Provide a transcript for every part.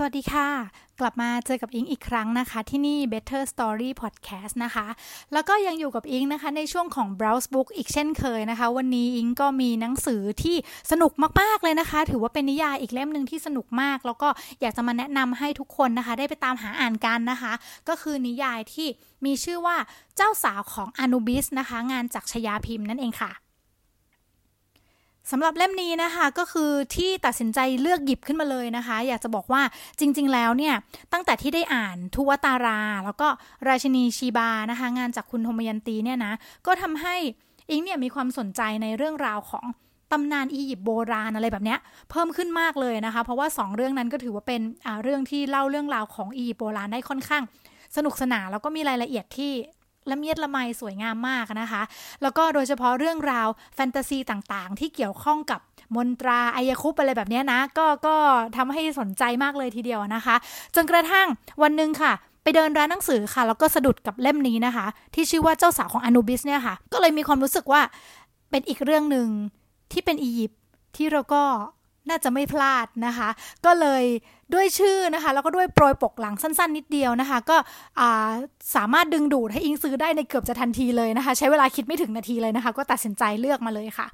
สวัสดีค่ะ กลับมาเจอกับอิงอีกครั้งนะคะ ที่นี่ Better Story Podcast นะคะ แล้วก็ยังอยู่กับอิงนะคะ ในช่วงของ Browse Book อีกเช่นเคยนะคะ วันนี้อิงก็มีหนังสือที่สนุกมาก ๆ เลยนะคะ ถือว่าเป็นนิยายอีกเล่มหนึ่งที่สนุกมาก แล้วก็อยากจะมาแนะนำให้ทุกคนนะคะ ได้ไปตามหาอ่านกันนะคะ ก็คือนิยายที่มีชื่อว่าเจ้าสาวของอนุบิสนะคะ งานจากชยาพิมพ์นั่นเองค่ะ สำหรับเล่มนี้นะคะก็คือที่ตัดสินใจเลือกหยิบขึ้นมาเลยนะคะ อยากจะบอกว่าจริง ๆ แล้วเนี่ย ตั้งแต่ที่ได้อ่านทุวตารา แล้วก็ราชินีชีบานะคะ งานจากคุณธมยันตีเนี่ยนะ ก็ทำให้อิงเนี่ยมีความสนใจในเรื่องราวของตำนานอียิปต์โบราณอะไรแบบเนี้ยเพิ่มขึ้นมากเลยนะคะ เพราะว่า 2 เรื่องนั้นก็ถือว่าเป็นเรื่องที่เล่าเรื่องราวของอียิปต์โบราณได้ค่อนข้าง สนุกสนานแล้วก็มีรายละเอียดที่ ละเมียดละไมสวยงามมากนะคะ แล้วก็โดยเฉพาะเรื่องราวแฟนตาซีต่างๆ ที่เกี่ยวข้องกับมนตราอายคุปอะไรแบบนี้นะ ก็ก็ทำให้สนใจมากเลยทีเดียวนะคะ จนกระทั่งวันหนึ่งค่ะ ไปเดินร้านหนังสือค่ะ แล้วก็สะดุดกับเล่มนี้นะคะ ที่ชื่อว่าเจ้าสาวของอนูบิสเนี่ยค่ะ ก็เลยมีความรู้สึกว่าเป็นอีกเรื่องหนึ่งที่เป็นอียิปต์ที่เราก็ น่าจะไม่พลาดนะคะ ก็เลยด้วยชื่อนะคะ แล้วก็ด้วยโปรยปกหลังสั้น ๆ นิดเดียวนะคะ ก็สามารถดึงดูดให้อิงซื้อได้ในเกือบจะทันทีเลยนะคะ ใช้เวลาคิดไม่ถึงนาทีเลยนะคะ ก็ตัดสินใจเลือกมาเลยค่ะ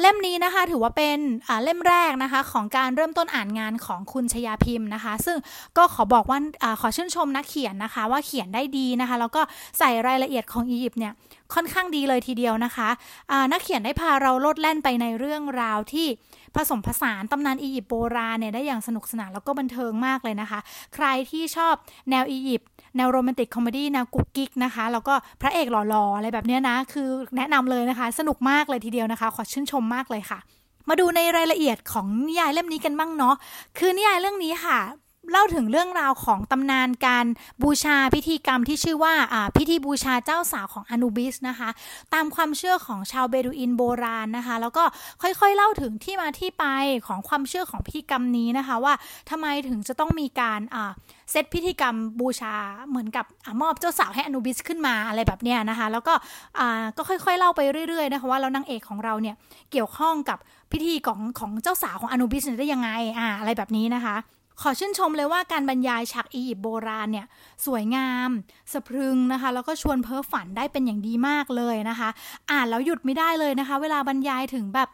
เล่มนี้นะคะถือว่าเป็นเล่มแรกนะคะของการเริ่มต้นอ่านงานของคุณชยาพิมพ์นะคะ ซึ่งก็ขอบอกว่าอขอชื่นชมนักเขียนนะคะ ว่าเขียนได้ดีนะคะ แล้วก็ใส่รายละเอียดของอียิปต์เนี่ยค่อนข้างดีเลยทีเดียวนะคะนักเขียนได้พาเราโลดแล่นไปในเรื่องราวที่ ผสมผสานตำนานอียิปต์โบราณเนี่ยได้อย่างสนุกสนานแล้วก็บันเทิงมากเลยนะคะ ใครที่ชอบแนวอียิปต์แนวโรแมนติกคอมเมดี้แนวกุ๊กกิ๊กนะคะ แล้วก็พระเอกหล่อๆอะไรแบบนี้นะ คือแนะนำเลยนะคะ สนุกมากเลยทีเดียวนะคะ ขอชื่นชมมากเลยค่ะมาดูในรายละเอียดของนิยายเล่มนี้กันบ้างเนาะ คือนิยายเรื่องนี้ค่ะ เล่าถึงเรื่องราวของตำนานการบูชาพิธีกรรมที่ชื่อว่าพิธีบูชาเจ้าสาวของอนูบิสนะคะ ตามความเชื่อของชาวเบดูอินโบราณนะคะ แล้วก็ค่อยๆเล่าถึงที่มาที่ไปของความเชื่อของพิธีกรรมนี้นะคะว่าทำไมถึงจะต้องมีการเซตพิธีกรรมบูชาเหมือนกับอมอบเจ้าสาวให้อนูบิสขึ้นมาอะไรแบบเนี้ยนะคะ แล้วก็ก็ค่อยๆเล่าไปเรื่อยๆนะคะว่าแล้วนางเอกของเราเนี่ยเกี่ยวข้องกับพิธีของของเจ้าสาวของอนูบิสได้ยังไงอ่าอะไรแบบนี้นะคะ ขอชื่นชมเลยว่าการบรรยายฉากอียิปต์โบราณเนี่ยสวยงาม สะพรึงนะคะ แล้วก็ชวนเพ้อฝันได้เป็นอย่างดีมากเลยนะคะ อ่านแล้วหยุดไม่ได้เลยนะคะ เวลาบรรยายถึงแบบ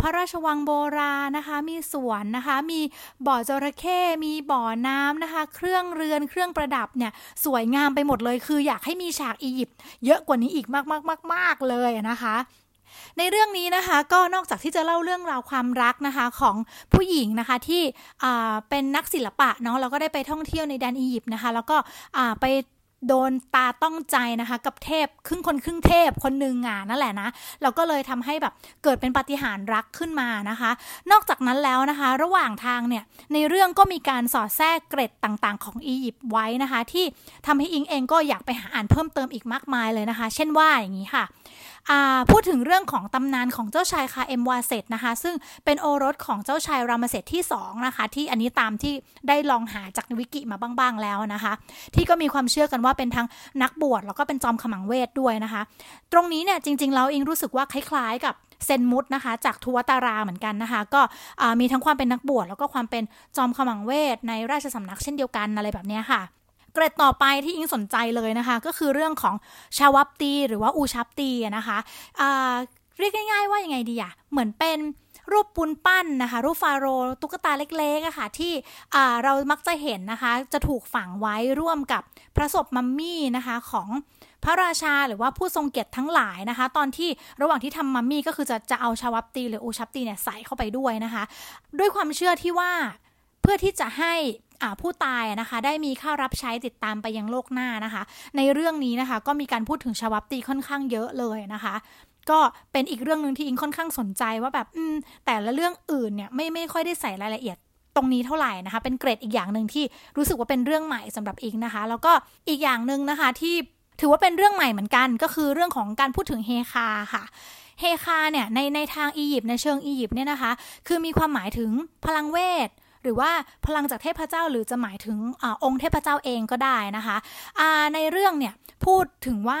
พระราชวังโบราณนะคะ มีสวนนะคะ มีบ่อจระเข้ มีบ่อน้ำนะคะ เครื่องเรือน เครื่องประดับเนี่ยสวยงามไปหมดเลย คืออยากให้มีฉากอียิปต์เยอะกว่านี้อีกมากๆๆๆเลยนะคะ ในเรื่องนี้นะคะก็นอกจากที่จะเล่าเรื่องราวความรักนะคะของผู้หญิงนะคะที่เป็นนักศิลปะเนาะเราก็ได้ไปท่องเที่ยวในแดนอียิปต์นะคะ แล้วก็ไปโดนตาต้องใจนะคะ กับเทพครึ่งคนครึ่งเทพคนหนึ่งอะนั่นแหละนะเราก็เลยทำให้แบบเกิดเป็นปาฏิหาริย์รักขึ้นมานะคะ นอกจากนั้นแล้วนะคะ ระหว่างทางเนี่ยในเรื่องก็มีการสอดแทรกเกร็ดต่างๆ ของอียิปต์ไว้นะคะ ที่ทำให้อิงเองก็อยากไปหาอ่านเพิ่มเติมอีกมากมายเลยนะคะ เช่นว่าอย่างนี้ค่ะ พูดถึงเรื่องของตำนานของเจ้าชายคาเอ็มวาเซตนะคะ ซึ่งเป็นโอรสของเจ้าชายรามเสสที่2นะคะ ที่อันนี้ตามที่ได้ลองหาจากวิกิมาบ้างๆแล้วนะคะ ที่ก็มีความเชื่อกันว่าเป็นทั้งนักบวชแล้วก็เป็นจอมขมังเวทด้วยนะคะ ตรงนี้เนี่ยจริงๆแล้วเองรู้สึกว่าคล้ายๆกับเซนมุตนะคะ จากทุวตาราเหมือนกันนะคะ ก็มีทั้งความเป็นนักบวชแล้วก็ความเป็นจอมขมังเวทในราชสำนักเช่นเดียวกันอะไรแบบนี้ค่ะ เกรดต่อไปที่อิงสนใจเลยนะคะ ก็คือเรื่องของชาวับตีหรือว่าอูชับตีนะคะเรียกง่ายๆว่ายังไงดีอะเหมือนเป็นรูปปูนปั้นนะคะ รูปฟาโรตุ๊กตาเล็กๆอะคะ่ะที่เรามักจะเห็นนะคะ จะถูกฝังไว้ร่วมกับพระศพมัมมี่นะคะของพระราชาหรือว่าผู้ทรงเกียรติทั้งหลายนะคะ ตอนที่ระหว่างที่ทำมัมมี่ก็คือจะจะเอาชาวับตีหรืออูชับตีเนี่ยใส่เข้าไปด้วยนะคะ ด้วยความเชื่อที่ว่าเพื่อที่จะให้ผู้ตายนะคะได้มีค่ารับใช้ติดตามไปยังโลกหน้านะคะ ในเรื่องนี้นะคะก็มีการพูดถึงชาวับตีค่อนข้างเยอะเลยนะคะก็เป็นอีกเรื่องหนึ่งที่อิงค่อนข้างสนใจว่าแบบอืมแต่ละเรื่องอื่นเนี่ยไม่ไม่ค่อยได้ใส่รายละเอียดตรงนี้เท่าไหร่นะคะ เป็นเกรดอีกอย่างหนึ่งที่รู้สึกว่าเป็นเรื่องใหม่สำหรับอิงนะคะ แล้วก็อีกอย่างหนึ่งนะคะที่ถือว่าเป็นเรื่องใหม่เหมือนกัน ก็คือเรื่องของการพูดถึงเฮคาค่ะเฮคาเนี่ยในในทางอียิปต์ในเชิงอียิปต์เนี่ยนะคะ คือมีความหมายถึงพลังเวท หรือว่าพลังจากเทพเจ้าหรือจะหมายถึงอองค์เทพเจ้าเองก็ได้นะคะในเรื่องเนี่ยพูดถึงว่า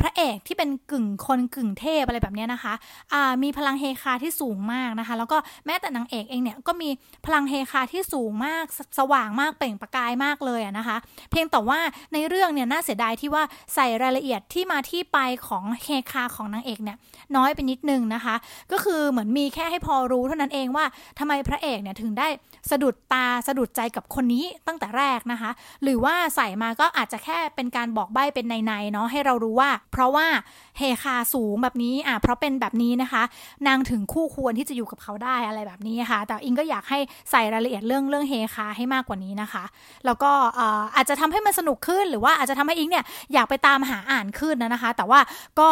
พระเอกที่เป็นกึ่งคนกึ่งเทพอะไรแบบนี้นะคะะมีพลังเฮคาที่สูงมากนะคะ แล้วก็แม้แต่นางเอกเองเนี่ยก็มีพลังเฮคาที่สูงมากสว่างมากเปล่งประกายมากเลยนะคะ เพียงแต่ว่าในเรื่องเนี่ยน่าเสียดายที่ว่าใส่รายละเอียดที่มาที่ไปของเฮคาของนางเอกเนี่ยน้อยไปนิดนึงนะคะ ก็คือเหมือนมีแค่ให้พอรู้เท่านั้นเองว่าทำไมพระเอกเนี่ยถึงได้สะดุดตาสะดุดใจกับคนนี้ตั้งแต่แรกนะคะ หรือว่าใส่มาก็อาจจะแค่เป็นการบอกใบ้เป็นในๆเนาะให้เรารู้ว่าเพราะว่า เฮคาสูงแบบนี้อะเพราะเป็นแบบนี้นะคะ นางถึงคู่ควรที่จะอยู่กับเขาได้อะไรแบบนี้ค่ะ แต่อิงก็อยากให้ใส่รายละเอียดเรื่องเรื่องเฮคาให้มากกว่านี้นะคะ แล้วก็อาจจะทำให้มันสนุกขึ้นหรือว่าอาจจะทำให้อิงเนี่ยอยากไปตามหาอ่านขึ้นนะคะ แต่ว่าก็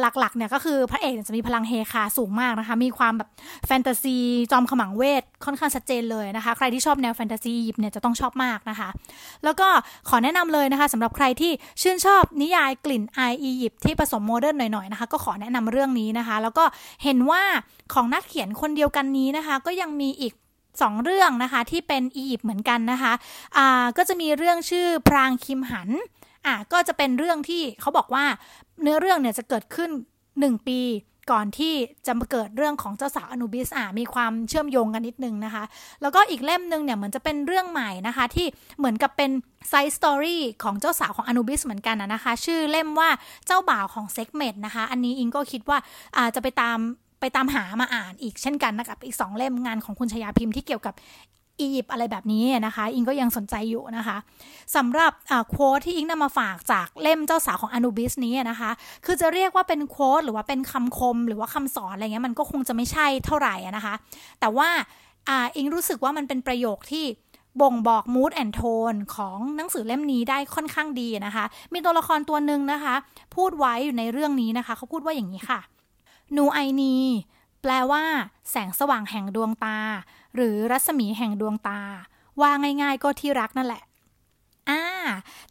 หลักๆเนี่ยก็คือพระเอกจะมีพลังเฮคาสูงมากนะคะ มีความแบบแฟนตาซีจอมขมังเวทค่อนข้างชัดเจนเลยนะคะ ใครที่ชอบแนวแฟนตาซีอียิปต์เนี่ยจะต้องชอบมากนะคะ แล้วก็ขอแนะนำเลยนะคะสำหรับใครที่ชื่นชอบนิยายกลิ่นอายอียิปต์ที่ผสม modern หน่อยๆนะคะ ก็ขอแนะนำเรื่องนี้นะคะ แล้วก็เห็นว่าของนักเขียนคนเดียวกันนี้นะคะ ก็ยังมีอีกสองเรื่องนะคะที่เป็นอียิปต์เหมือนกันนะคะอ่าก็จะมีเรื่องชื่อพรางคิมหันต์อ่าก็จะเป็นเรื่องที่เขาบอกว่าเนื้อเรื่องเนี่ยจะเกิดขึ้น 1 ปี ก่อนที่จะมาเกิดเรื่องของเจ้าสาวอนุบิสอ่ามีความเชื่อมโยงกันนิดนึงนะคะ แล้วก็อีกเล่มหนึ่งเนี่ยเหมือนจะเป็นเรื่องใหม่นะคะ ที่เหมือนกับเป็น side story ของเจ้าสาวของอนุบิสเหมือนกันนะคะ ชื่อเล่มว่าเจ้าบ่าวของเซคเมตนะคะ อันนี้อิงก็คิดว่าอาจะไปตามไปตามหามาอ่านอีกเช่นกันนะครับอีก2เล่มงานของคุณชญาน์พิมพ์ที่เกี่ยวกับ อียิปต์อะไรแบบนี้นะคะ อิงก็ยังสนใจอยู่นะคะสำหรับโค้ดที่อิงนำมาฝากจากเล่มเจ้าสาวของอนูบิสนี้นะคะ คือจะเรียกว่าเป็นโค้ดหรือว่าเป็นคำคม หรือว่าคำสอนอะไรเงี้ยมันก็คงจะไม่ใช่เท่าไหร่นะคะ แต่ว่าอิงรู้สึกว่ามันเป็นประโยคที่บ่งบอก mood and tone ของหนังสือเล่มนี้ได้ค่อนข้างดีนะคะ มีตัวละครตัวหนึ่งนะคะ พูดไว้อยู่ในเรื่องนี้นะคะ เขาพูดว่าอย่างนี้ค่ะนูไอนีแปลว่า แสงสว่างแห่งดวงตา หรือรัศมีแห่งดวงตา ว่าง่ายๆก็ที่รักนั่นแหละอ่า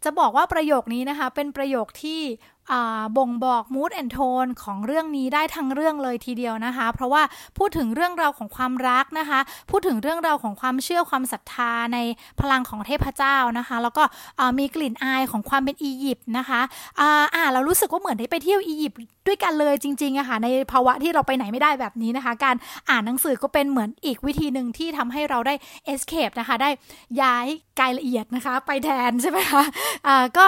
จะบอกว่าประโยคนี้นะคะ เป็นประโยคที่ บ่งบอก mood and tone ของเรื่องนี้ได้ทั้งเรื่องเลยทีเดียวนะคะ เพราะว่าพูดถึงเรื่องราวของความรักนะคะ พูดถึงเรื่องราวของความเชื่อความศรัทธาในพลังของเทพเจ้านะคะ แล้วก็มีกลิ่นอายของความเป็นอียิปต์นะคะอ่าเรารู้สึกว่าเหมือนได้ไปเที่ยวอียิปต์ด้วยกันเลยจริงๆอะคะ่ะในภาวะที่เราไปไหนไม่ได้แบบนี้นะคะ การอ่านหนังสือก็เป็นเหมือนอีกวิธีหนึ่งที่ทำให้เราได้ escape นะคะ ได้ย้ายกายละเอียดนะคะ ไปแทนใช่ไหมคะอ่าก็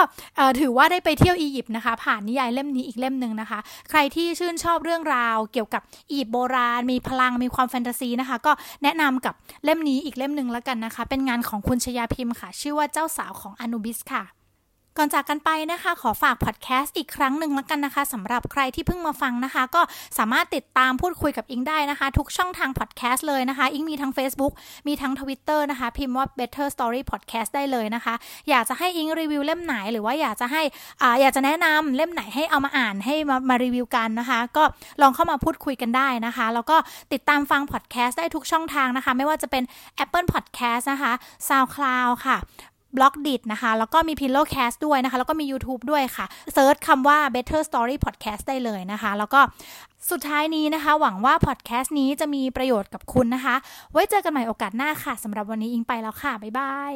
ถือว่าได้ไปเที่ยวอียิปต์นะคะผ่านนิยายเล่มนี้อีกเล่มหนึ่งนะคะ ใครที่ชื่นชอบเรื่องราว เกี่ยวกับอียิปต์โบราณ มีพลังมีความแฟนตาซีนะคะ ก็แนะนำกับเล่มนี้อีกเล่มหนึ่งแล้วกันนะคะ เป็นงานของคุณชยาพิมพ์ค่ะ ชื่อว่าเจ้าสาวของอนุบิสค่ะ ก่อนจากกันไปนะคะ ขอฝากพอดแคสต์อีกครั้งหนึ่งแล้วกันนะคะสำหรับใครที่เพิ่งมาฟังนะคะ ก็สามารถติดตามพูดคุยกับอิงได้นะคะ ทุกช่องทางพอดแคสต์เลยนะคะ อิงมีทั้ง Facebook มีทั้ง Twitter นะคะ พิมพ์ว่า Better Story Podcast ได้เลยนะคะ อยากจะให้อิงรีวิวเล่มไหนหรือว่าอยากจะให้อ่าอยากจะแนะนำเล่มไหนให้เอามาอ่านให้มามารีวิวกันนะคะ ก็ลองเข้ามาพูดคุยกันได้นะคะ แล้วก็ติดตามฟังพอดแคสต์ได้ทุกช่องทางนะคะ ไม่ว่าจะเป็น Apple Podcast นะคะ SoundCloud ค่ะ บล็อกดินะคะ แล้วก็มี Pillowcast ด้วยนะคะ แล้วก็มี YouTube ด้วยค่ะเซิร์ชคำว่า Better Story Podcast ได้เลยนะคะ แล้วก็สุดท้ายนี้นะคะ หวังว่าพอดแคสต์นี้จะมีประโยชน์กับคุณนะคะ ไว้เจอกันใหม่โอกาสหน้าค่ะสำหรับวันนี้อิงไปแล้วค่ะ บ๊ายบาย